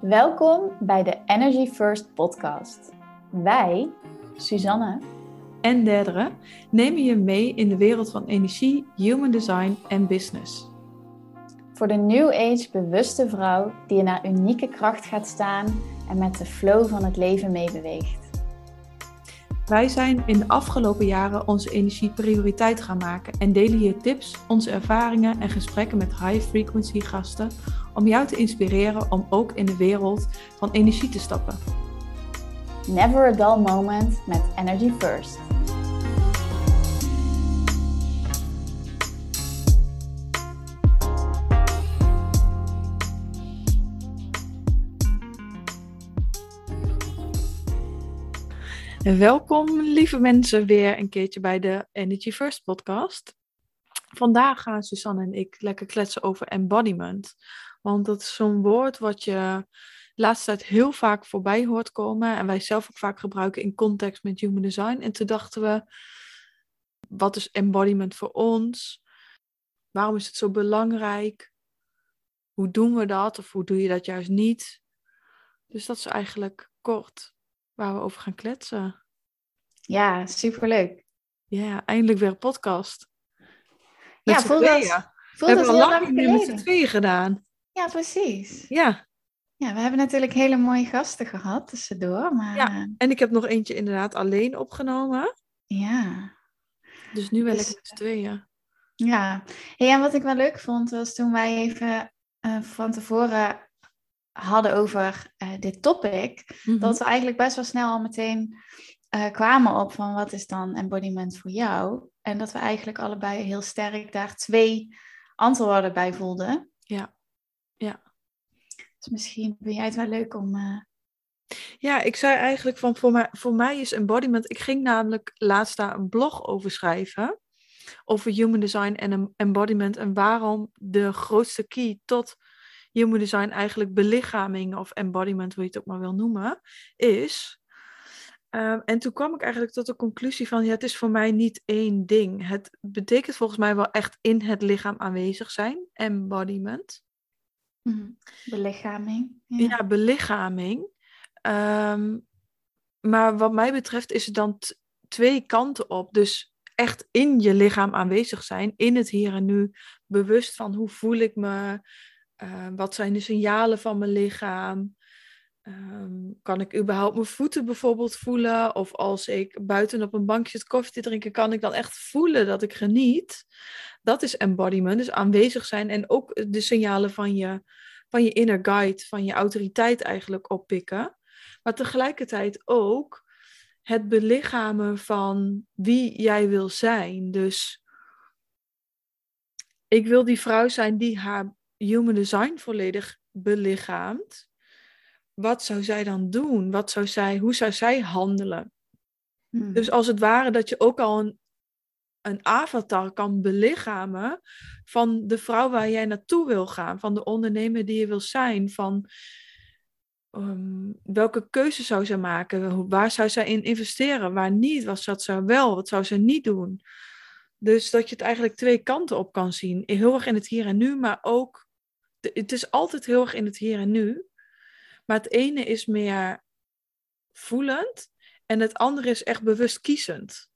Welkom bij de Energy First podcast. Wij, Suzanne en Derdere, nemen je mee in de wereld van energie, human design en business. Voor de New Age bewuste vrouw die in haar unieke kracht gaat staan en met de flow van het leven meebeweegt. Wij zijn in de afgelopen jaren onze energie prioriteit gaan maken en delen hier tips, onze ervaringen en gesprekken met high frequency gasten om jou te inspireren om ook in de wereld van energie te stappen. Never a dull moment met Energy First. Welkom, lieve mensen, weer een keertje bij de Energy First podcast. Vandaag gaan Susanne en ik lekker kletsen over embodiment. Want dat is zo'n woord wat je de laatste tijd heel vaak voorbij hoort komen. En wij zelf ook vaak gebruiken in context met human design. En toen dachten we, wat is embodiment voor ons? Waarom is het zo belangrijk? Hoe doen we dat? Of hoe doe je dat juist niet? Dus dat is eigenlijk kort waar we over gaan kletsen. Ja, superleuk. Ja, eindelijk weer een podcast. Met ja, voel dat, we hebben al lang niet met z'n tweeën gedaan. Ja, precies. Ja. Ja, we hebben natuurlijk hele mooie gasten gehad tussendoor. Maar... Ja, en ik heb nog eentje inderdaad alleen opgenomen. Ja. Dus nu wel dus, met z'n tweeën. Ja. Hey, en wat ik wel leuk vond, was toen wij even uh, van tevoren hadden over uh, dit topic, mm -hmm. dat we eigenlijk best wel snel al meteen uh, kwamen op van wat is dan embodiment voor jou? En dat we eigenlijk allebei heel sterk daar twee antwoorden bij voelden. Misschien vind jij het wel leuk om... Uh... Ja, ik zei eigenlijk van voor mij, voor mij is embodiment... Ik ging namelijk laatst daar een blog over schrijven. Over human design en embodiment. En waarom de grootste key tot human design eigenlijk belichaming of embodiment, hoe je het ook maar wil noemen, is. Um, en toen kwam ik eigenlijk tot de conclusie van, ja, het is voor mij niet één ding. Het betekent volgens mij wel echt in het lichaam aanwezig zijn, embodiment. Mm, belichaming. Ja, belichaming. Um, maar wat mij betreft is het dan twee kanten op. Dus echt in je lichaam aanwezig zijn, in het hier en nu, bewust van hoe voel ik me, uh, wat zijn de signalen van mijn lichaam? Um, kan ik überhaupt mijn voeten bijvoorbeeld voelen? Of als ik buiten op een bankje zit koffie te drinken, kan ik dan echt voelen dat ik geniet? Dat is embodiment, dus aanwezig zijn en ook de signalen van je, van je inner guide, van je autoriteit eigenlijk oppikken. Maar tegelijkertijd ook het belichamen van wie jij wil zijn. Dus ik wil die vrouw zijn die haar human design volledig belichaamt, wat zou zij dan doen? Wat zou zij, hoe zou zij handelen? Hmm. Dus als het ware dat je ook al een, een avatar kan belichamen van de vrouw waar jij naartoe wil gaan, van de ondernemer die je wil zijn, van um, welke keuze zou ze maken, waar zou zij in investeren, waar niet, wat zou ze wel, wat zou ze niet doen. Dus dat je het eigenlijk twee kanten op kan zien. Heel erg in het hier en nu, maar ook het is altijd heel erg in het hier en nu. Maar het ene is meer voelend en het andere is echt bewust kiezend.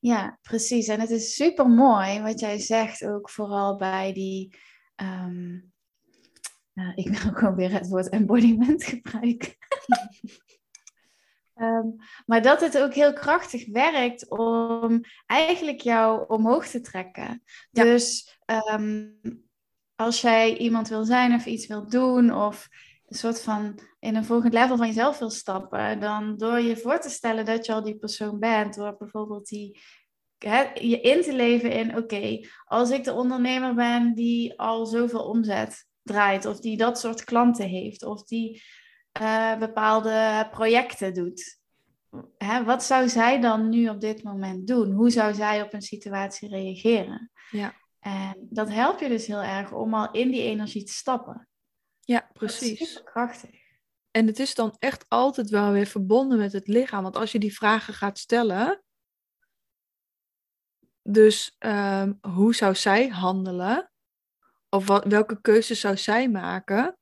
Ja, precies. En het is super mooi wat jij zegt, ook vooral bij die. Um, nou, ik wil ook weer het woord embodiment gebruiken. um, maar dat het ook heel krachtig werkt om eigenlijk jou omhoog te trekken. Ja. Dus um, als jij iemand wil zijn of iets wil doen of een soort van in een volgend level van jezelf wil stappen, dan door je voor te stellen dat je al die persoon bent, door bijvoorbeeld die, hè, je in te leven in, oké, als ik de ondernemer ben die al zoveel omzet draait, of die dat soort klanten heeft, of die uh, bepaalde projecten doet. Hè, wat zou zij dan nu op dit moment doen? Hoe zou zij op een situatie reageren? Ja. En dat helpt je dus heel erg om al in die energie te stappen. Ja, precies. Dat is krachtig. En het is dan echt altijd wel weer verbonden met het lichaam. Want als je die vragen gaat stellen. Dus um, hoe zou zij handelen? Of wat, welke keuzes zou zij maken?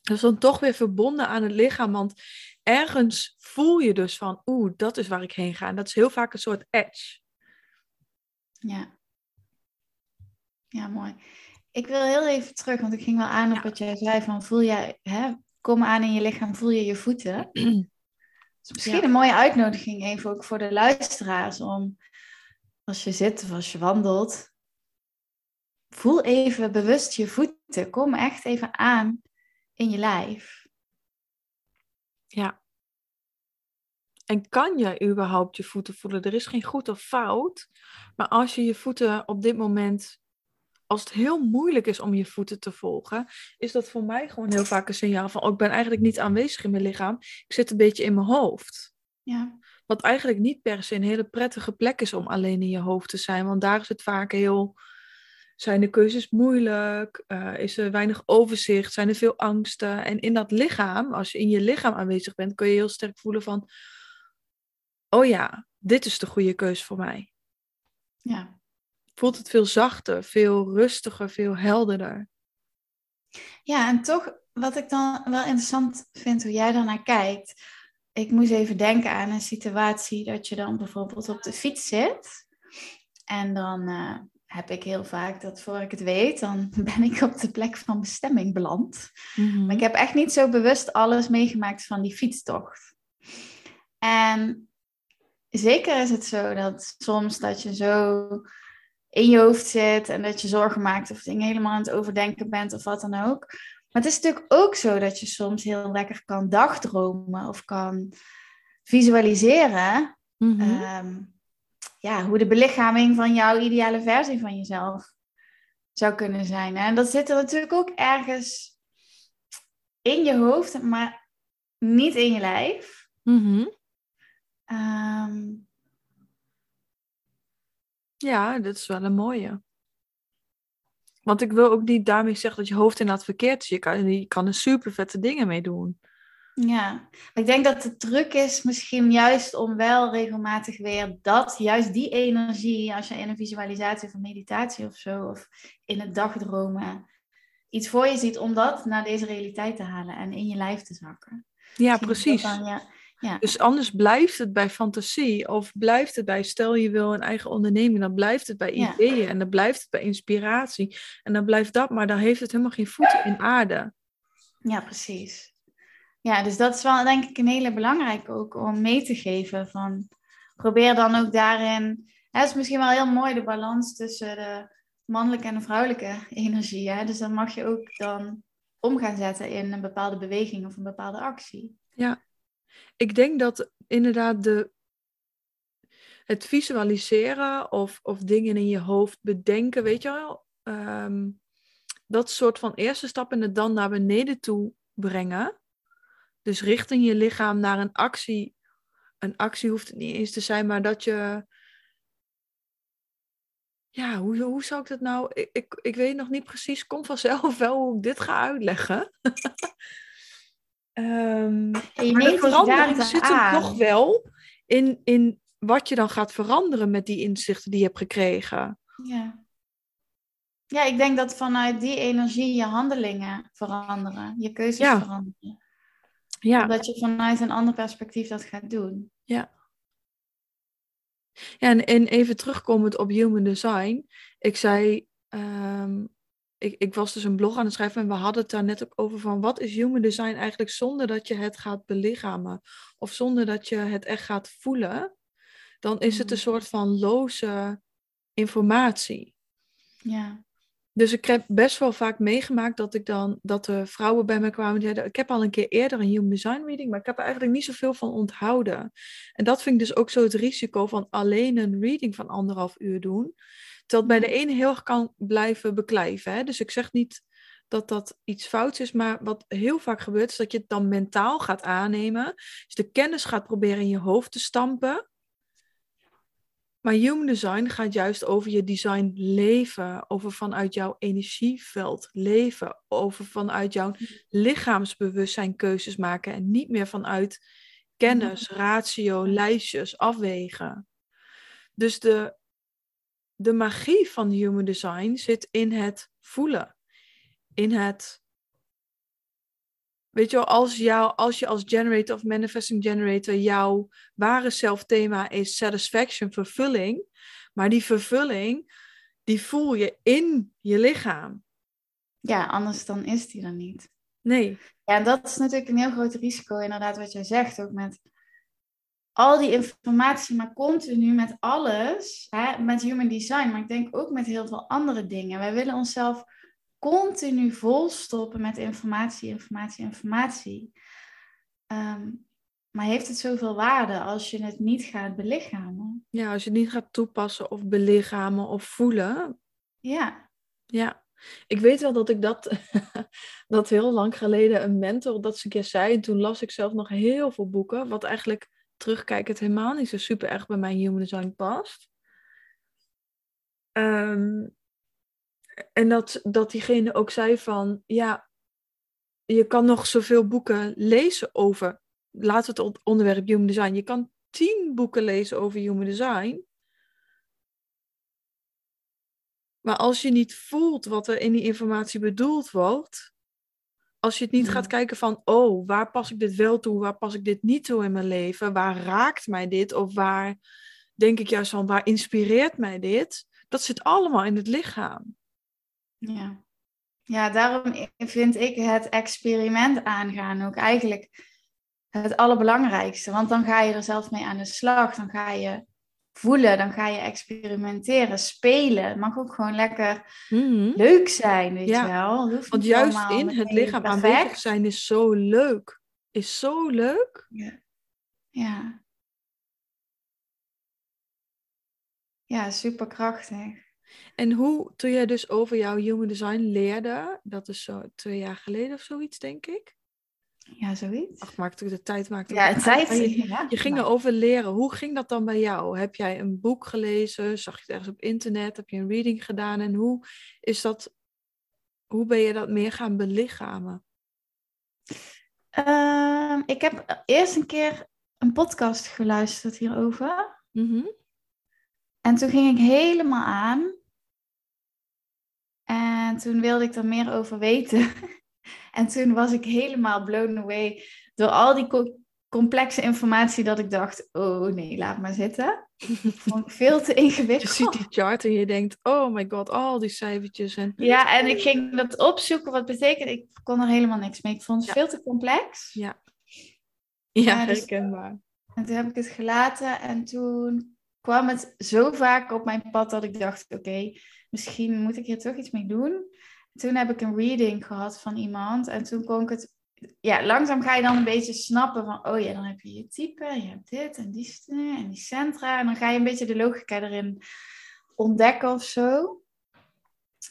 Dat is dan toch weer verbonden aan het lichaam, want ergens voel je dus van, oeh, dat is waar ik heen ga. En dat is heel vaak een soort edge. Ja. Ja, mooi. Ik wil heel even terug, want ik ging wel aan op wat jij zei van voel jij, hè, kom aan in je lichaam, voel je je voeten. is misschien een mooie uitnodiging even ook voor de luisteraars om als je zit of als je wandelt, voel even bewust je voeten. Kom echt even aan in je lijf. Ja. En kan je überhaupt je voeten voelen? Er is geen goed of fout. Maar als je je voeten op dit moment, als het heel moeilijk is om je voeten te volgen, is dat voor mij gewoon heel vaak een signaal van: oh, ik ben eigenlijk niet aanwezig in mijn lichaam. Ik zit een beetje in mijn hoofd. Ja. Wat eigenlijk niet per se een hele prettige plek is om alleen in je hoofd te zijn. Want daar is het vaak heel. Zijn de keuzes moeilijk? Uh, is er weinig overzicht? Zijn er veel angsten? En in dat lichaam, als je in je lichaam aanwezig bent, kun je heel sterk voelen van. Oh ja, dit is de goede keuze voor mij. Ja. Voelt het veel zachter, veel rustiger, veel helderder. Ja, en toch, wat ik dan wel interessant vind hoe jij daarnaar kijkt ik moest even denken aan een situatie dat je dan bijvoorbeeld op de fiets zit. En dan uh, heb ik heel vaak dat voor ik het weet, dan ben ik op de plek van bestemming beland. Mhm. Maar ik heb echt niet zo bewust alles meegemaakt van die fietstocht. En zeker is het zo dat soms dat je zo in je hoofd zit en dat je zorgen maakt of dingen helemaal aan het overdenken bent of wat dan ook. Maar het is natuurlijk ook zo dat je soms heel lekker kan dagdromen of kan visualiseren. Mhm. Ehm, ja, hoe de belichaming van jouw ideale versie van jezelf zou kunnen zijn. En dat zit er natuurlijk ook ergens in je hoofd, maar niet in je lijf. Mhm. Ehm, Ja, dat is wel een mooie. Want ik wil ook niet daarmee zeggen dat je hoofd inderdaad verkeerd is. Je kan, je kan er super vette dingen mee doen. Ja, ik denk dat de truc is misschien juist om wel regelmatig weer dat, juist die energie, als je in een visualisatie of een meditatie of zo, of in het dagdromen, iets voor je ziet, om dat naar deze realiteit te halen en in je lijf te zakken. Ja, Misschien precies. dan, ja, ja. Dus anders blijft het bij fantasie of blijft het bij stel je wil een eigen onderneming, dan blijft het bij Ja. ideeën en dan blijft het bij inspiratie en dan blijft dat, maar dan heeft het helemaal geen voeten in aarde. Ja, precies. Ja, dus dat is wel denk ik een hele belangrijke ook om mee te geven. Van, probeer dan ook daarin. Het is misschien wel heel mooi de balans tussen de mannelijke en de vrouwelijke energie. Hè? Dus dan mag je ook dan om gaan zetten in een bepaalde beweging of een bepaalde actie. Ik denk dat inderdaad de, het visualiseren of, of dingen in je hoofd bedenken, weet je wel, ehm, dat soort van eerste stap en het dan naar beneden toe brengen. Dus richting je lichaam naar een actie. Een actie hoeft het niet eens te zijn, maar dat je. Ja, hoe, hoe zou ik dat nou? Ik, ik, ik weet nog niet precies, kom vanzelf wel hoe ik dit ga uitleggen. En je maar de verandering zit aan. toch wel in, in wat je dan gaat veranderen met die inzichten die je hebt gekregen. Ja. ja, ik denk dat vanuit die energie je handelingen veranderen. Je keuzes Ja. veranderen. Ja, Omdat je vanuit een ander perspectief dat gaat doen. ja en, en even terugkomend op human design. Ik zei, ehm, ik, ik was dus een blog aan het schrijven en we hadden het daar net ook over van wat is human design eigenlijk zonder dat je het gaat belichamen of zonder dat je het echt gaat voelen. Dan is het een Mhm. soort van loze informatie. Ja, Dus ik heb best wel vaak meegemaakt dat ik dan dat er vrouwen bij me kwamen die zeiden: Ik heb al een keer eerder een human design reading, maar ik heb er eigenlijk niet zoveel van onthouden. En dat vind ik dus ook zo het risico van alleen een reading van anderhalf uur doen. Het bij de ene heel erg kan blijven beklijven. Hè? Dus ik zeg niet dat dat iets fouts is, maar wat heel vaak gebeurt is dat je het dan mentaal gaat aannemen. Dus de kennis gaat proberen in je hoofd te stampen. Maar human design gaat juist over je design leven, over vanuit jouw energieveld leven, over vanuit jouw lichaamsbewustzijn keuzes maken en niet meer vanuit kennis, ratio, lijstjes, afwegen. Dus de, de magie van human design zit in het voelen, in het weet je wel, als, jou, als je als generator of manifesting generator jouw ware zelfthema is satisfaction, vervulling, maar die vervulling, die voel je in je lichaam. Ja, anders dan is die er niet. Nee. Ja, en dat is natuurlijk een heel groot risico, inderdaad, wat jij zegt, ook met al die informatie, maar continu met alles, hè, met human design, maar ik denk ook met heel veel andere dingen. Wij willen onszelf continu volstoppen met informatie, informatie, informatie. Ehm, maar heeft het zoveel waarde als je het niet gaat belichamen? Ja, als je het niet gaat toepassen of belichamen of voelen. Ja. Ja. Ik weet wel dat ik dat, dat heel lang geleden een mentor dat ze een keer zei. En toen las ik zelf nog heel veel boeken, wat eigenlijk terugkijkend helemaal niet zo super erg bij mijn human design past. Ehm, en dat, dat diegene ook zei van, ja, je kan nog zoveel boeken lezen over, laten we het onderwerp human design, je kan tien boeken lezen over human design. Maar als je niet voelt wat er in die informatie bedoeld wordt, als je het niet gaat kijken van, oh, waar pas ik dit wel toe, waar pas ik dit niet toe in mijn leven, waar raakt mij dit, of waar denk ik juist van, waar inspireert mij dit, dat zit allemaal in het lichaam. Ja. ja, daarom vind ik het experiment aangaan ook eigenlijk het allerbelangrijkste. Want dan ga je er zelf mee aan de slag, dan ga je voelen, dan ga je experimenteren, spelen. Het mag ook gewoon lekker mhm. leuk zijn, weet je wel. Want juist in het lichaam aanwezig zijn is zo leuk. Is zo leuk. Ja. Ja, ja superkrachtig. En hoe, toen jij dus over jouw human design leerde, dat is zo twee jaar geleden of zoiets, denk ik. Ja, zoiets. Ach, maakte de tijd maakte Ja, tijd. Je, ja, je ging erover leren. Hoe ging dat dan bij jou? Heb jij een boek gelezen? Zag je het ergens op internet? Heb je een reading gedaan? En hoe is dat? Hoe ben je dat meer gaan belichamen? Uh, ik heb eerst een keer een podcast geluisterd hierover. Mm En toen ging ik helemaal aan. En toen wilde ik er meer over weten. En toen was ik helemaal blown away door al die complexe informatie dat ik dacht, oh nee, laat maar zitten. Vond ik veel te ingewikkeld. Je ziet die chart en je denkt, oh my god, al die cijfertjes. En... Ja, en ik ging dat opzoeken, wat betekent, ik kon er helemaal niks mee. Ik vond het veel te complex. Ja, ja dus herkenbaar. en toen heb ik het gelaten en toen kwam het zo vaak op mijn pad dat ik dacht, oké, misschien moet ik hier toch iets mee doen toen heb ik een reading gehad van iemand. En toen kon ik het. Ja, langzaam ga je dan een beetje snappen van. Oh ja, dan heb je je type. Je hebt dit en die en die centra. En dan ga je een beetje de logica erin ontdekken of zo.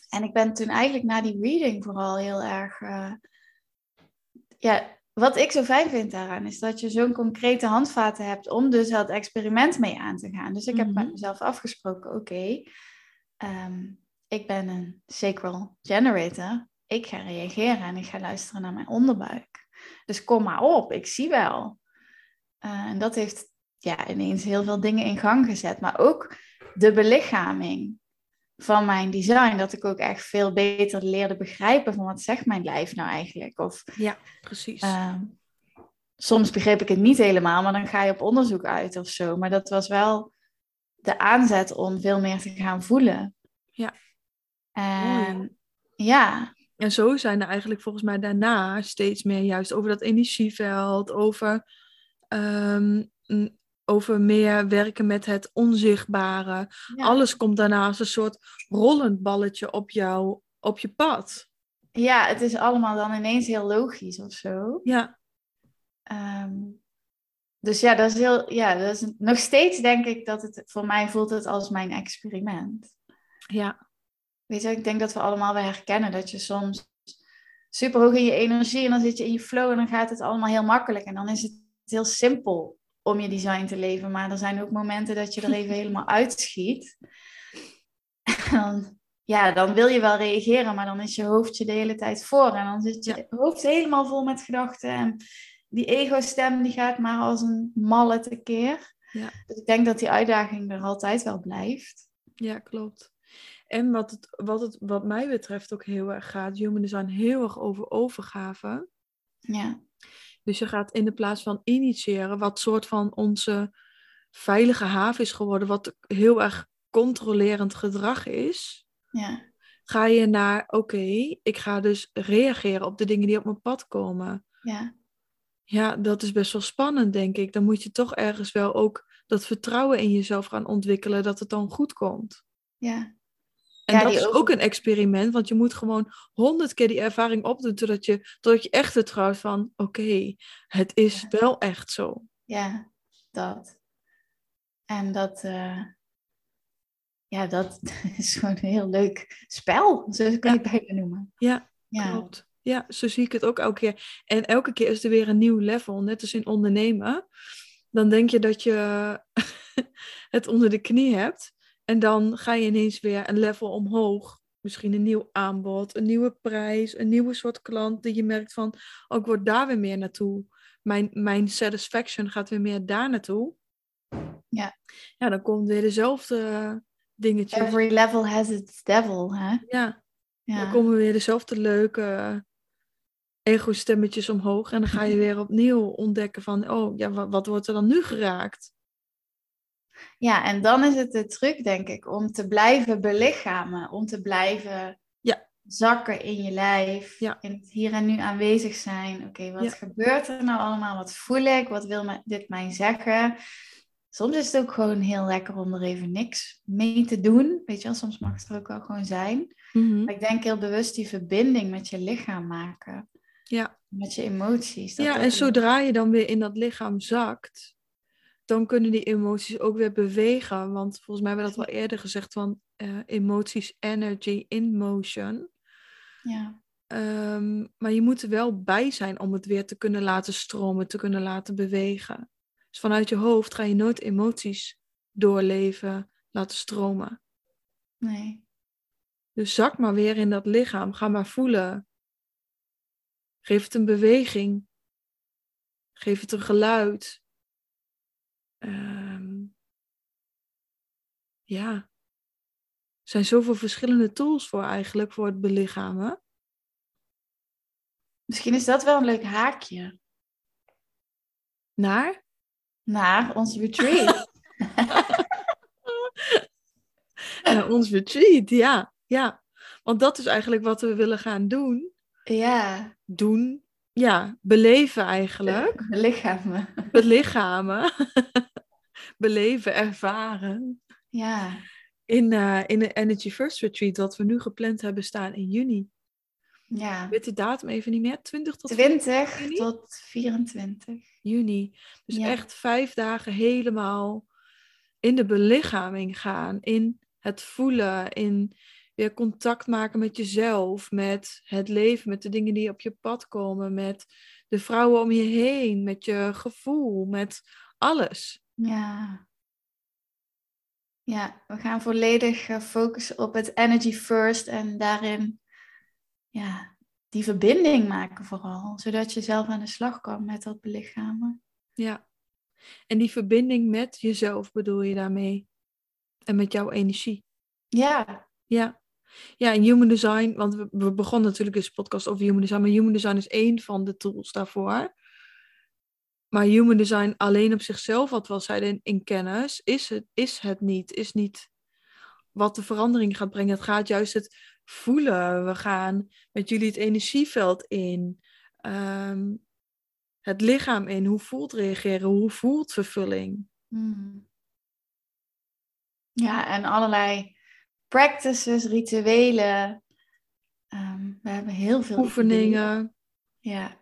En ik ben toen eigenlijk na die reading vooral heel erg. Uh, ja, wat ik zo fijn vind daaraan is dat je zo'n concrete handvaten hebt om dus dat experiment mee aan te gaan. Dus ik heb met mhm. mezelf afgesproken: oké, ehm, ik ben een sacral generator. Ik ga reageren en ik ga luisteren naar mijn onderbuik. Dus kom maar op, ik zie wel. Uh, en dat heeft ja, ineens heel veel dingen in gang gezet. Maar ook de belichaming van mijn design. Dat ik ook echt veel beter leerde begrijpen van wat zegt mijn lijf nou eigenlijk. Of, ja, precies. Uh, soms begreep ik het niet helemaal, maar dan ga je op onderzoek uit of zo. Maar dat was wel de aanzet om veel meer te gaan voelen. Ja. En ja. En zo zijn er eigenlijk volgens mij daarna steeds meer juist over dat energieveld, over, um, over meer werken met het onzichtbare. Alles komt daarna als een soort rollend balletje op, jou, op je pad. Ja, het is allemaal dan ineens heel logisch of zo. Ja. Um, dus ja, dat is heel, ja, dat is nog steeds denk ik dat het voor mij voelt het als mijn experiment. Ja. Weet je, ik denk dat we allemaal wel herkennen dat je soms super hoog in je energie en dan zit je in je flow en dan gaat het allemaal heel makkelijk. En dan is het heel simpel om je design te leven. Maar er zijn ook momenten dat je er even helemaal uitschiet. En dan, ja, dan wil je wel reageren, maar dan is je hoofdje de hele tijd voor. En dan zit je hoofd helemaal vol met gedachten. En die ego-stem die gaat maar als een malle tekeer. Ja. Dus ik denk dat die uitdaging er altijd wel blijft. Ja, klopt. En wat, het, wat, het, wat mij betreft ook heel erg gaat, human design heel erg over overgave. Ja. Dus je gaat in de plaats van initiëren, wat soort van onze veilige haven is geworden, wat heel erg controlerend gedrag is, Ja. ga je naar, oké, ik ga dus reageren op de dingen die op mijn pad komen. Ja. Ja, dat is best wel spannend, denk ik. Dan moet je toch ergens wel ook dat vertrouwen in jezelf gaan ontwikkelen dat het dan goed komt. Ja. En Ja, dat is over- ook een experiment, want je moet gewoon honderd keer die ervaring opdoen, totdat je, totdat je echt vertrouwt van, oké, het is Ja. wel echt zo. Ja, dat. En dat, eh, ja, dat is gewoon een heel leuk spel, zo kan je het bijna noemen. Ja, Ja, Klopt. Ja, zo zie ik het ook elke keer. En elke keer is er weer een nieuw level, net als in ondernemen. Dan denk je dat je het onder de knie hebt. En dan ga je ineens weer een level omhoog. Misschien een nieuw aanbod, een nieuwe prijs, een nieuwe soort klant die je merkt van, oh, ik word daar weer meer naartoe. Mijn, mijn satisfaction gaat weer meer daar naartoe. Ja. Ja, dan komt weer dezelfde dingetjes. every level has its devil, hè? Ja, dan Ja, komen weer dezelfde leuke ego-stemmetjes omhoog. En dan ga je weer opnieuw ontdekken van, oh ja, wat, wat wordt er dan nu geraakt? Ja, en dan is het de truc, denk ik, om te blijven belichamen, om te blijven Ja. zakken in je lijf, Ja. in het hier en nu aanwezig zijn. Oké, wat Ja. gebeurt er nou allemaal? Wat voel ik? Wat wil me- dit mij zeggen? Soms is het ook gewoon heel lekker om er even niks mee te doen. Weet je wel, soms mag het er ook wel gewoon zijn. Mhm. Maar ik denk heel bewust die verbinding met je lichaam maken. Ja. Met je emoties. dat Ja, en zodra je dan weer in dat lichaam zakt, dan kunnen die emoties ook weer bewegen. Want volgens mij hebben we dat wel eerder gezegd van eh, emoties, energy in motion. Ja, Ehm, maar je moet er wel bij zijn om het weer te kunnen laten stromen, te kunnen laten bewegen. Dus vanuit je hoofd ga je nooit emoties doorleven, laten stromen. nee. Dus zak maar weer in dat lichaam. Ga maar voelen. Geef het een beweging. Geef het een geluid. Ehm, ja. Er zijn zoveel verschillende tools voor eigenlijk, voor het belichamen. Misschien is dat wel een leuk haakje Naar? naar ons retreat. Naar ons retreat, ja. ja. Want dat is eigenlijk wat we willen gaan doen. ja, Doen. Ja, beleven eigenlijk. belichamen. Belichamen. Beleven, ervaren. Ja, in, eh, in de Energy First Retreat, dat we nu gepland hebben staan in juni. ja. Ik weet de datum even niet meer, 20 tot 20 juni? tot 24. juni. Dus Ja. echt vijf dagen helemaal in de belichaming gaan, in het voelen, in weer contact maken met jezelf, met het leven, met de dingen die op je pad komen, met de vrouwen om je heen, met je gevoel, met alles. Ja. Ja, we gaan volledig eh, focussen op het energy first en daarin ja, die verbinding maken vooral, zodat je zelf aan de slag kan met dat belichamen. Ja. En die verbinding met jezelf bedoel je daarmee? En met jouw energie? Ja, Ja. Ja, en human design, want we, we begonnen natuurlijk deze podcast over human design, maar human design is één van de tools daarvoor. Maar human design alleen op zichzelf, wat we al zeiden in, kennis, is het, is het niet. Is niet wat de verandering gaat brengen. Het gaat juist het voelen. We gaan met jullie het energieveld in. ehm, het lichaam in. Hoe voelt reageren? Hoe voelt vervulling? Hmm. Ja, en allerlei practices, rituelen. Ehm, we hebben heel veel ideeën. Oefeningen. Ja.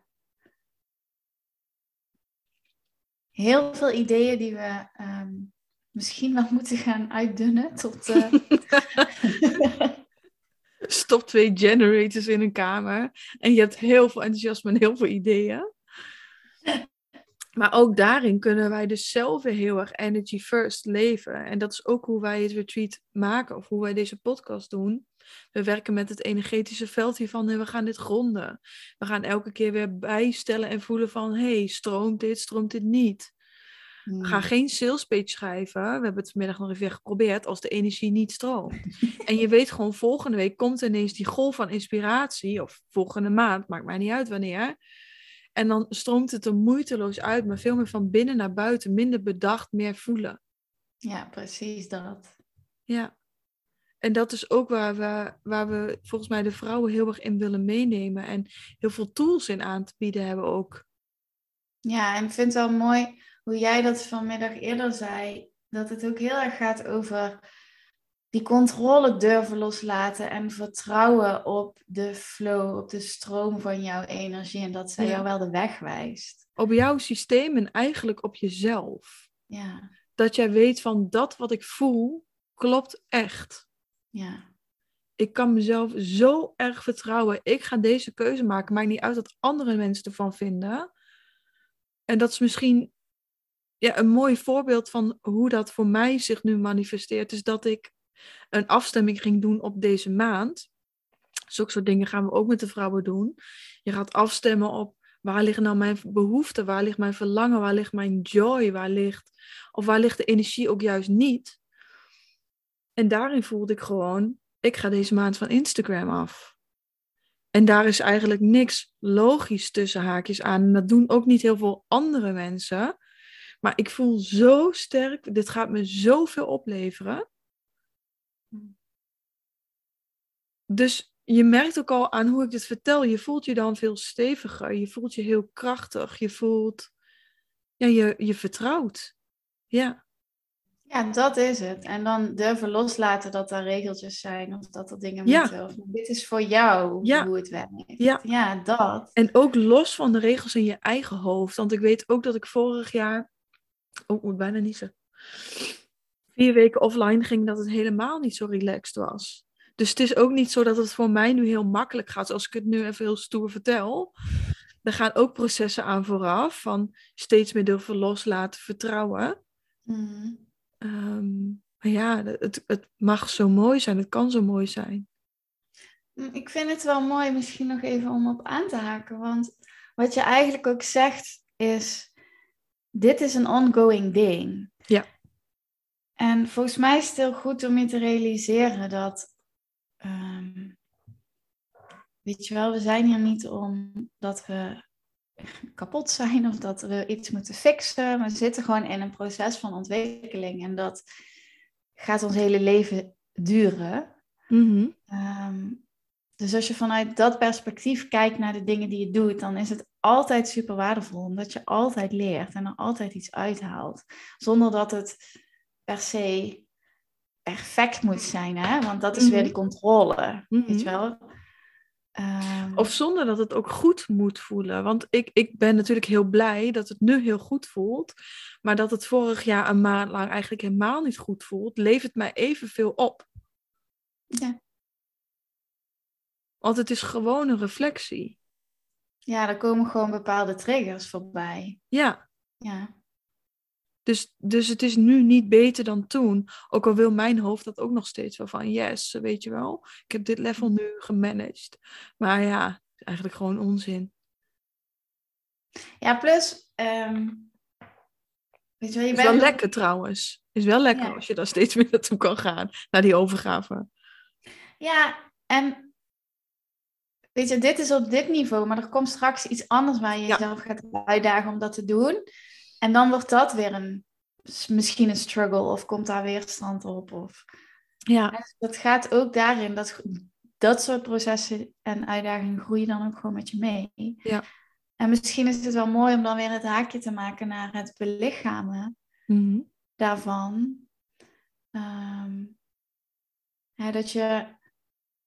Heel veel ideeën die we ehm, misschien wel moeten gaan uitdunnen tot. eh, Stop twee generators in een kamer. En je hebt heel veel enthousiasme en heel veel ideeën. Maar ook daarin kunnen wij dus zelf weer heel erg energy first leven. En dat is ook hoe wij het retreat maken of hoe wij deze podcast doen. We werken met het energetische veld hiervan en we gaan dit gronden. We gaan elke keer weer bijstellen en voelen van, hey, stroomt dit, stroomt dit niet? We gaan geen sales page schrijven. We hebben het vanmiddag nog even geprobeerd als de energie niet stroomt. en je weet gewoon, volgende week komt ineens die golf van inspiratie. Of volgende maand, maakt mij niet uit wanneer. En dan stroomt het er moeiteloos uit, maar veel meer van binnen naar buiten, minder bedacht, meer voelen. Ja, precies dat. Ja. En dat is ook waar we, waar we volgens mij de vrouwen heel erg in willen meenemen. En heel veel tools in aan te bieden hebben ook. Ja, en ik vind het wel mooi hoe jij dat vanmiddag eerder zei. Dat het ook heel erg gaat over die controle durven loslaten en vertrouwen op de flow, op de stroom van jouw energie en dat zij jou wel de weg wijst. Op jouw systeem en eigenlijk op jezelf. Ja. Dat jij weet van dat wat ik voel klopt echt. Ja. Ik kan mezelf zo erg vertrouwen. Ik ga deze keuze maken. Maakt niet uit wat andere mensen ervan vinden. En dat is misschien ja, een mooi voorbeeld van hoe dat voor mij zich nu manifesteert. Is dat ik een afstemming ging doen op deze maand. Zulke soort dingen gaan we ook met de vrouwen doen. Je gaat afstemmen op waar liggen nou mijn behoeften, waar ligt mijn verlangen, waar ligt mijn joy, waar ligt, of waar ligt de energie ook juist niet. En daarin voelde ik gewoon, ik ga deze maand van Instagram af. En daar is eigenlijk niks logisch tussen haakjes aan. En dat doen ook niet heel veel andere mensen. Maar ik voel zo sterk, dit gaat me zoveel opleveren. Dus je merkt ook al aan hoe ik dit vertel, je voelt je dan veel steviger. Je voelt je heel krachtig. Je voelt, ja, je, je vertrouwt. Ja. Ja, dat is het. En dan durven loslaten dat er regeltjes zijn of dat er dingen ja. moeten. Of dit is voor jou ja. hoe het werkt. Ja. ja, dat. En ook los van de regels in je eigen hoofd. Want ik weet ook dat ik vorig jaar... Oh, ik moet bijna niezen. Vier weken offline ging dat het helemaal niet zo relaxed was. Dus het is ook niet zo dat het voor mij nu heel makkelijk gaat. Zoals ik het nu even heel stoer vertel. Er gaan ook processen aan vooraf. Van steeds meer durven loslaten, vertrouwen. Mm. Um, maar ja, het, het mag zo mooi zijn. Het kan zo mooi zijn. Mm, ik vind het wel mooi, misschien nog even om op aan te haken. Want wat je eigenlijk ook zegt is: dit is een ongoing ding. En volgens mij is het heel goed om je te realiseren dat. Um, weet je wel, we zijn hier niet omdat we kapot zijn of dat we iets moeten fixen. We zitten gewoon in een proces van ontwikkeling en dat gaat ons hele leven duren. Mm dus als je vanuit dat perspectief kijkt naar de dingen die je doet, dan is het altijd super waardevol, omdat je altijd leert en er altijd iets uithaalt. Zonder dat het per se perfect moet zijn, hè? want dat is weer mhm. die controle. Weet je mhm. wel? Ehm, of zonder dat het ook goed moet voelen. Want ik, ik ben natuurlijk heel blij dat het nu heel goed voelt. Maar dat het vorig jaar een maand lang eigenlijk helemaal niet goed voelt, levert mij evenveel op. Ja. Want het is gewoon een reflectie. Ja, er komen gewoon bepaalde triggers voorbij. Ja. Ja. Dus, dus het is nu niet beter dan toen. Ook al wil mijn hoofd dat ook nog steeds wel van, yes, weet je wel. Ik heb dit level nu gemanaged. Maar ja, eigenlijk gewoon onzin. Ja, plus, um, weet je wel, je is wel lekker trouwens. Is wel lekker als je daar steeds meer naartoe kan gaan, naar die overgave. Ja, en weet je, dit is op dit niveau, maar er komt straks iets anders waar je jezelf gaat uitdagen om dat te doen. En dan wordt dat weer een, misschien een struggle of komt daar weerstand op. Of... Ja. dat gaat ook daarin, dat, dat soort processen en uitdagingen groeien dan ook gewoon met je mee. Ja. En misschien is het wel mooi om dan weer het haakje te maken naar het belichamen mhm. daarvan. Ehm, dat je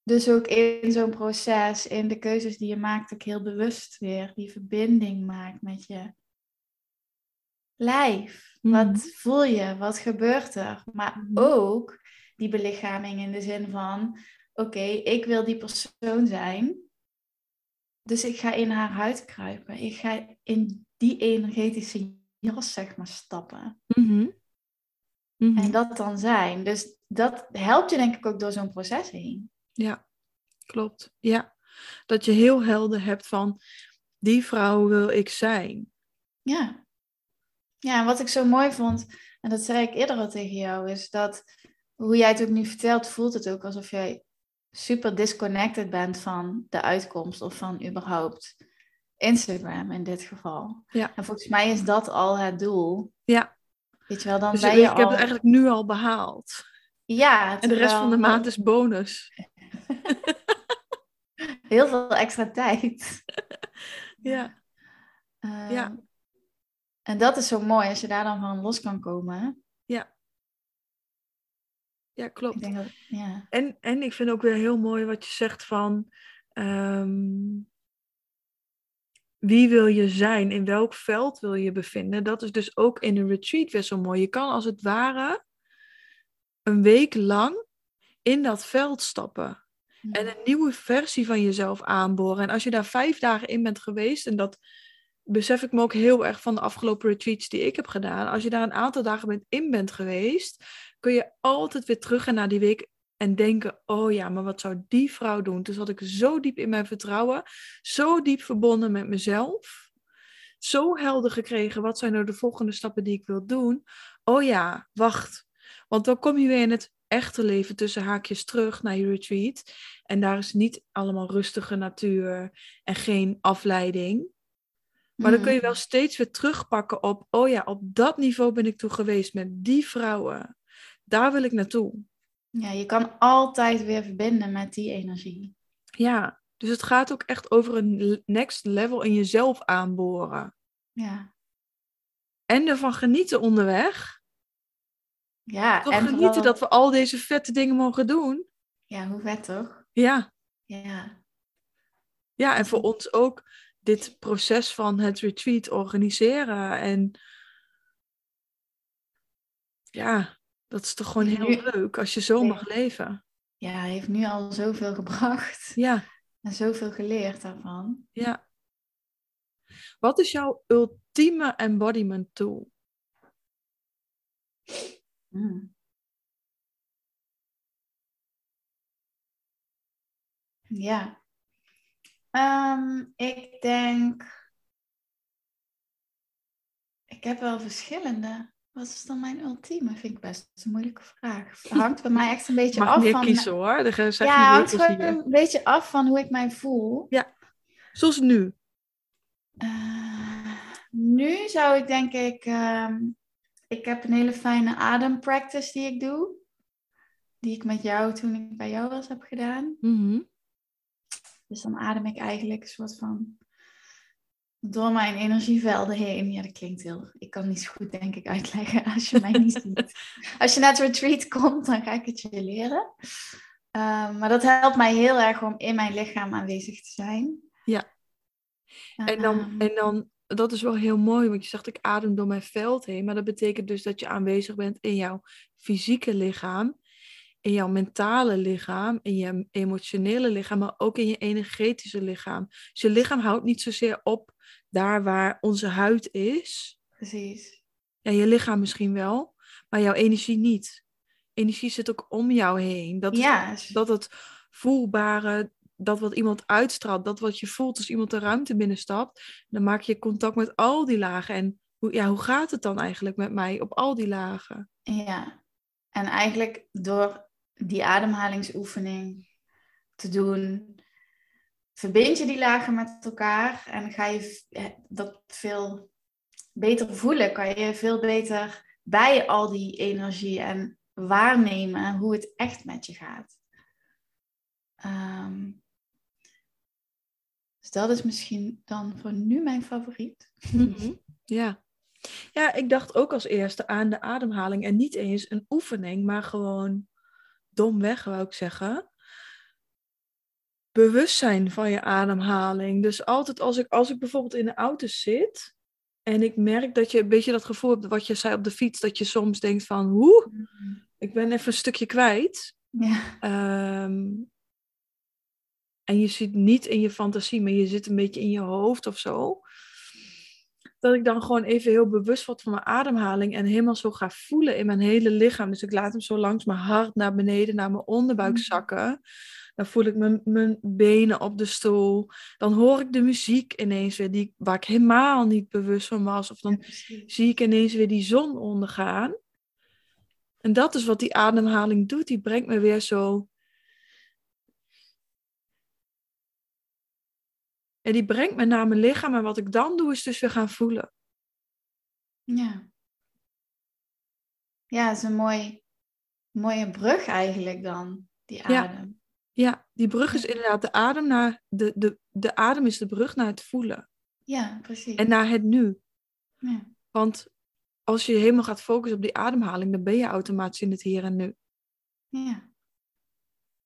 dus ook in zo'n proces, in de keuzes die je maakt, ook heel bewust weer die verbinding maakt met je lijf. Wat mhm. voel je? Wat gebeurt er? Maar mhm. ook die belichaming in de zin van: oké, ik wil die persoon zijn. Dus ik ga in haar huid kruipen. Ik ga in die energetische jas, zeg maar, stappen. Mhm. En dat dan zijn. Dus dat helpt je denk ik ook door zo'n proces heen. Ja, klopt. Ja. Dat je heel helder hebt van die vrouw wil ik zijn. Ja. Ja, en wat ik zo mooi vond, en dat zei ik eerder al tegen jou, is dat hoe jij het ook nu vertelt, voelt het ook alsof jij super disconnected bent van de uitkomst of van überhaupt Instagram in dit geval. Ja. En volgens mij is dat al het doel. Ja. Weet je wel, dan Dus ben ik, je ik al... heb het eigenlijk nu al behaald. Ja, En de rest van de maand is bonus. Heel veel extra tijd. Ja. Ehm, Ja. En dat is zo mooi als je daar dan van los kan komen. hè? Ja, Ik klopt. denk dat, ja. En, en ik vind ook weer heel mooi wat je zegt van... ehm, wie wil je zijn? In welk veld wil je bevinden? Dat is dus ook in een retreat weer zo mooi. Je kan als het ware een week lang in dat veld stappen. En een nieuwe versie van jezelf aanboren. En als je daar vijf dagen in bent geweest, en dat besef ik me ook heel erg van de afgelopen retreats die ik heb gedaan. Als je daar een aantal dagen in bent geweest, kun je altijd weer terug gaan naar die week en denken: oh ja, maar wat zou die vrouw doen? Toen zat ik zo diep in mijn vertrouwen, zo diep verbonden met mezelf. Zo helder gekregen, wat zijn nou de volgende stappen die ik wil doen? Oh ja, wacht. Want dan kom je weer in het echte leven tussen haakjes terug naar je retreat. En daar is niet allemaal rustige natuur en geen afleiding. Maar dan kun je wel steeds weer terugpakken op, oh ja, op dat niveau ben ik toe geweest met die vrouwen. Daar wil ik naartoe. Ja, je kan altijd weer verbinden met die energie. Ja, dus het gaat ook echt over een next level in jezelf aanboren. Ja, En ervan genieten onderweg. ja Toch en genieten vooral- dat we al deze vette dingen mogen doen. Ja, hoe vet toch? Ja, Ja, ja en voor ons ook dit proces van het retreat organiseren. En ja, dat is toch gewoon heel Nu- leuk als je zo mag leven. ja, hij heeft nu al zoveel gebracht Ja, en zoveel geleerd daarvan. ja. Wat is jouw ultieme embodiment tool? Mm. Ja. Ehm, ik denk. Ik heb wel verschillende. Wat is dan mijn ultieme? Vind ik best een moeilijke vraag. Het hangt bij mij echt een beetje Mag af meer van. kiezen hoor. Ja, hangt regels gewoon een beetje af van hoe ik mij voel. Zoals nu. Eh, nu zou ik denk ik. ehm, ik heb een hele fijne adempractice die ik doe. Die ik met jou toen ik bij jou was heb gedaan. Mhm. Dus dan adem ik eigenlijk een soort van door mijn energievelden heen. Ja, dat klinkt heel... Ik kan niet zo goed, denk ik, uitleggen als je mij niet ziet. Als je naar het retreat komt, dan ga ik het je leren. Ehm, maar dat helpt mij heel erg om in mijn lichaam aanwezig te zijn. Ja. En dan, Ehm, en dan, dat is wel heel mooi, want je zegt ik adem door mijn veld heen. Maar dat betekent dus dat je aanwezig bent in jouw fysieke lichaam, in jouw mentale lichaam, in je emotionele lichaam, maar ook in je energetische lichaam. Dus je lichaam houdt niet zozeer op daar waar onze huid is. Precies. Ja, je lichaam misschien wel, maar jouw energie niet. Energie zit ook om jou heen. Dat dat het voelbare, dat wat iemand uitstraalt, dat wat je voelt als iemand de ruimte binnenstapt, dan maak je contact met al die lagen. En hoe, ja, hoe gaat het dan eigenlijk met mij op al die lagen? Ja, en eigenlijk door die ademhalingsoefening te doen, verbind je die lagen met elkaar en ga je eh, dat veel beter voelen. Kan je veel beter bij al die energie en waarnemen hoe het echt met je gaat. Ehm, dus dat is misschien dan voor nu mijn favoriet. Ja. Ja, ik dacht ook als eerste aan de ademhaling en niet eens een oefening, maar gewoon domweg, wou ik zeggen. Bewustzijn van je ademhaling. Dus altijd als ik, als ik bijvoorbeeld in de auto zit en ik merk dat je een beetje dat gevoel hebt, wat je zei op de fiets, dat je soms denkt van, hoe, ik ben even een stukje kwijt. Ja, Ehm, en je zit niet in je fantasie, maar je zit een beetje in je hoofd of zo. Dat ik dan gewoon even heel bewust word van mijn ademhaling en helemaal zo ga voelen in mijn hele lichaam. Dus ik laat hem zo langs mijn hart naar beneden, naar mijn onderbuik Mhm. zakken. Dan voel ik mijn, mijn benen op de stoel. Dan hoor ik de muziek ineens weer, die, waar ik helemaal niet bewust van was. Of dan zie ik ineens weer die zon ondergaan. En dat is wat die ademhaling doet. Die brengt me weer zo En die brengt me naar mijn lichaam. En wat ik dan doe, is dus weer gaan voelen. Ja. Ja, dat is een mooi, mooie brug eigenlijk dan, die adem. Ja, ja die brug is inderdaad de adem naar... De, de, de adem is de brug naar het voelen. Ja, precies. En naar het nu. Ja. Want als je helemaal gaat focussen op die ademhaling, dan ben je automatisch in het hier en nu. Ja.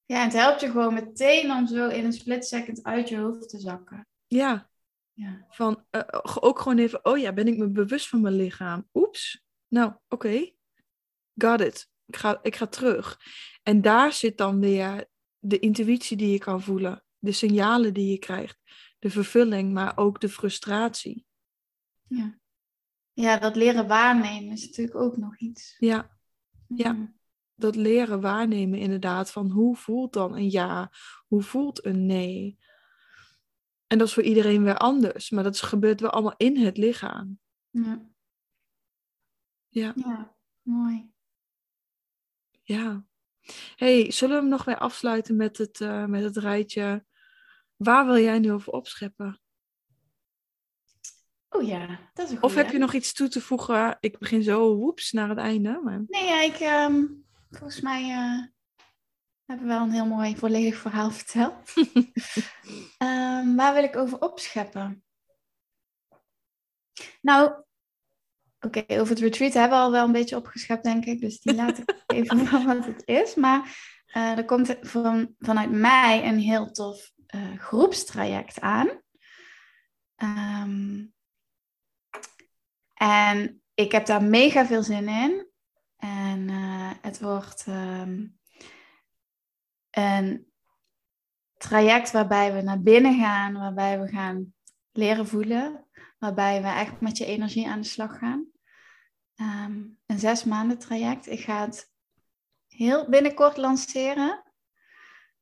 Ja, het helpt je gewoon meteen om zo in een split second uit je hoofd te zakken. Ja. Ja. Van uh, ook gewoon even, oh ja, ben ik me bewust van mijn lichaam? Oeps. Nou, oké. Got it. Ik ga, ik ga terug. En daar zit dan weer de intuïtie die je kan voelen. De signalen die je krijgt. De vervulling, maar ook de frustratie. Ja. Ja, dat leren waarnemen is natuurlijk ook nog iets. Ja. Ja dat leren waarnemen inderdaad van hoe voelt dan een ja, hoe voelt een nee. En dat is voor iedereen weer anders, maar dat gebeurt wel allemaal in het lichaam. Ja. Ja, ja mooi. Ja. hey, zullen we hem nog weer afsluiten met het, uh, met het rijtje? Waar wil jij nu over opscheppen? Oh ja, dat is een. Of heb je nog iets toe te voegen? Ik begin zo woeps naar het einde. Maar... Nee, ja, ik, um, volgens mij uh, hebben we wel een heel mooi volledig verhaal verteld. um, waar wil ik over opscheppen? Nou, oké, over het retreat hebben we al wel een beetje opgeschept, denk ik. Dus die laat ik even van wat het is. Maar uh, er komt van, vanuit mij een heel tof uh, groepstraject aan. Um, en ik heb daar mega veel zin in. En uh, het wordt um, een traject waarbij we naar binnen gaan, waarbij we gaan leren voelen, waarbij we echt met je energie aan de slag gaan. Um, een zes maanden traject. Ik ga het heel binnenkort lanceren.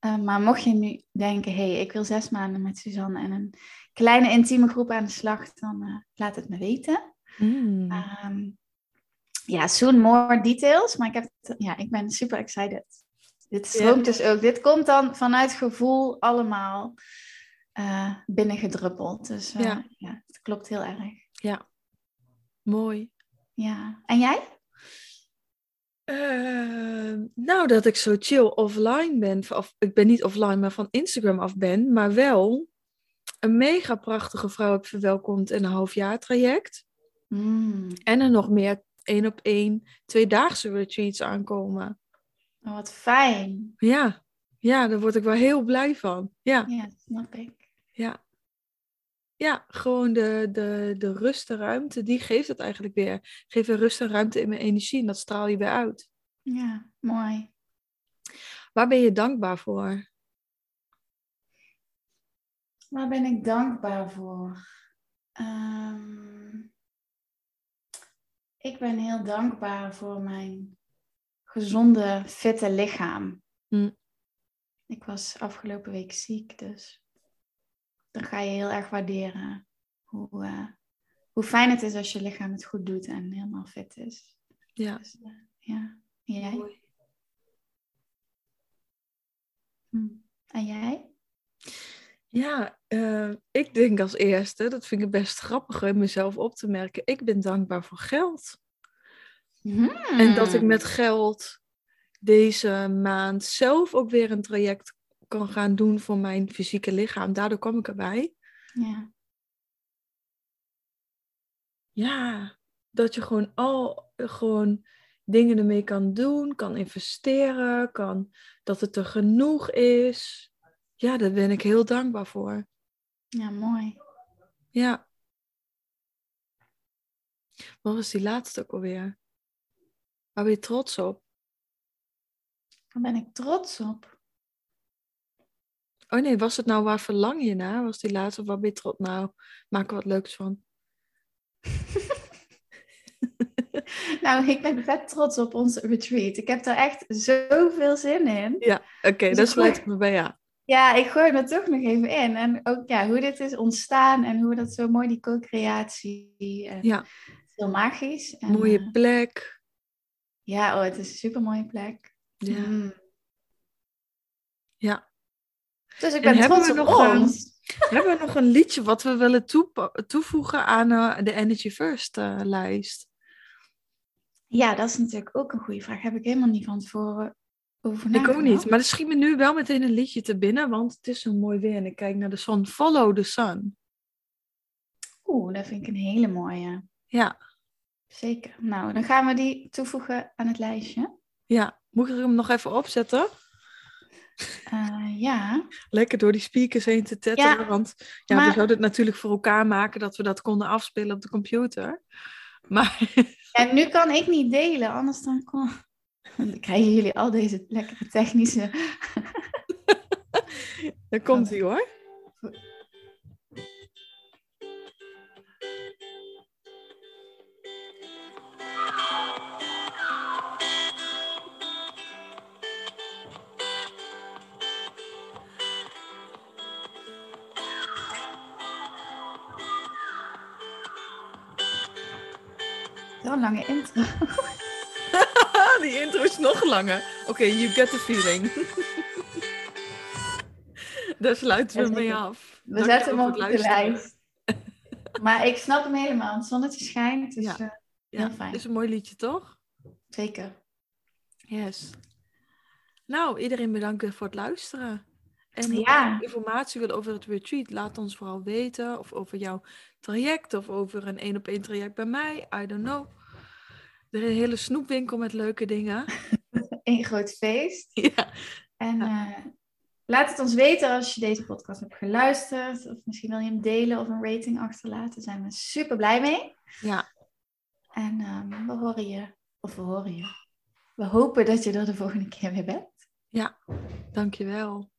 Uh, maar mocht je nu denken, hé, hey, ik wil zes maanden met Suzanne en een kleine intieme groep aan de slag, dan uh, laat het me weten. Mm. Um, ja, soon more details. Maar ik, heb ja, ik ben super excited. Dit stroomt dus ook. Dit komt dan vanuit gevoel allemaal uh, binnengedruppeld. Dus uh, ja. ja, het klopt heel erg. Ja, mooi. Ja, en jij? Uh, nou, dat ik zo chill offline ben. Of ik ben niet offline, maar van Instagram af ben. Maar wel een mega prachtige vrouw heb verwelkomd in een halfjaar traject. Mm. En er nog meer één op één, tweedaagse retreats aankomen. Oh, wat fijn. Ja. ja, daar word ik wel heel blij van. Ja, ja snap ik. Ja. Ja, gewoon de, de, de rust en ruimte, die geeft het eigenlijk weer. Geef weer rust en ruimte in mijn energie en dat straal je weer uit. Ja, mooi. Waar ben je dankbaar voor? Waar ben ik dankbaar voor? Um, ik ben heel dankbaar voor mijn gezonde, fitte lichaam. Hm. Ik was afgelopen week ziek, dus dan ga je heel erg waarderen hoe, uh, hoe fijn het is als je lichaam het goed doet en helemaal fit is. Ja. Dus, uh, ja. En jij? Hm. En jij? Ja, uh, ik denk als eerste, dat vind ik best grappig om mezelf op te merken. Ik ben dankbaar voor geld. Hmm. En dat ik met geld deze maand zelf ook weer een traject kan gaan doen voor mijn fysieke lichaam. Daardoor kom ik erbij. Ja. Ja, dat je gewoon al gewoon dingen ermee kan doen, kan investeren, kan, dat het er genoeg is. Ja, daar ben ik heel dankbaar voor. Ja, mooi. Ja. Wat was die laatste ook alweer? Waar ben je trots op? Waar ben ik trots op? Oh nee, was het nou waar verlang je naar? Was die laatste of waar ben je trots? Nou, maak er wat leuks van. nou, ik ben vet trots op onze retreat. Ik heb daar echt zoveel zin in. Ja, oké, okay, dus dat sluit ik me bij ja. Ja, ik gooi me toch nog even in. En ook ja, hoe dit is ontstaan en hoe dat zo mooi, die co-creatie. En Ja, Heel magisch. En, mooie eh, plek. ja, oh, het is een super mooie plek. Ja. Mm. Ja. Dus ik En ben hebben trots we op nog, eh. Hebben we nog een liedje wat we willen toevoegen aan uh, de Energy First uh, lijst? Ja, dat is natuurlijk ook een goede vraag. Heb ik helemaal niet van tevoren over. Ik ook niet, maar er schiet me nu wel meteen een liedje te binnen, want het is zo mooi weer en ik kijk naar de zon. Follow the sun. Oeh, dat vind ik een hele mooie. Ja. Zeker. Nou, dan gaan we die toevoegen aan het lijstje. Ja, moet ik hem nog even opzetten? Uh, ja. Lekker door die speakers heen te tetteren. want ja, we zouden het natuurlijk voor elkaar maken dat we dat konden afspelen op de computer. Maar... En nu kan ik niet delen, anders dan, kon... dan krijgen jullie al deze lekkere technische... Daar komt hij hoor. Zo'n lange intro. Die intro is nog langer. Oké, you get the feeling. Daar sluiten we mee af. We zetten hem op de lijst. maar ik snap hem helemaal. Het zonnetje schijnt. Dus ja. Uh, heel fijn. Het is een mooi liedje, toch? Zeker. Yes. Nou, iedereen bedankt voor het luisteren. En ja. informatie wil over het retreat, laat ons vooral weten. Of over jouw traject, of over een één op één traject bij mij. I don't know. Er is een hele snoepwinkel met leuke dingen. Een groot feest. Ja. En uh, laat het ons weten als je deze podcast hebt geluisterd. Of misschien wil je hem delen of een rating achterlaten. Daar zijn we super blij mee. Ja. En um, we horen je, of we horen je. We hopen dat je er de volgende keer weer bent. Ja, dankjewel.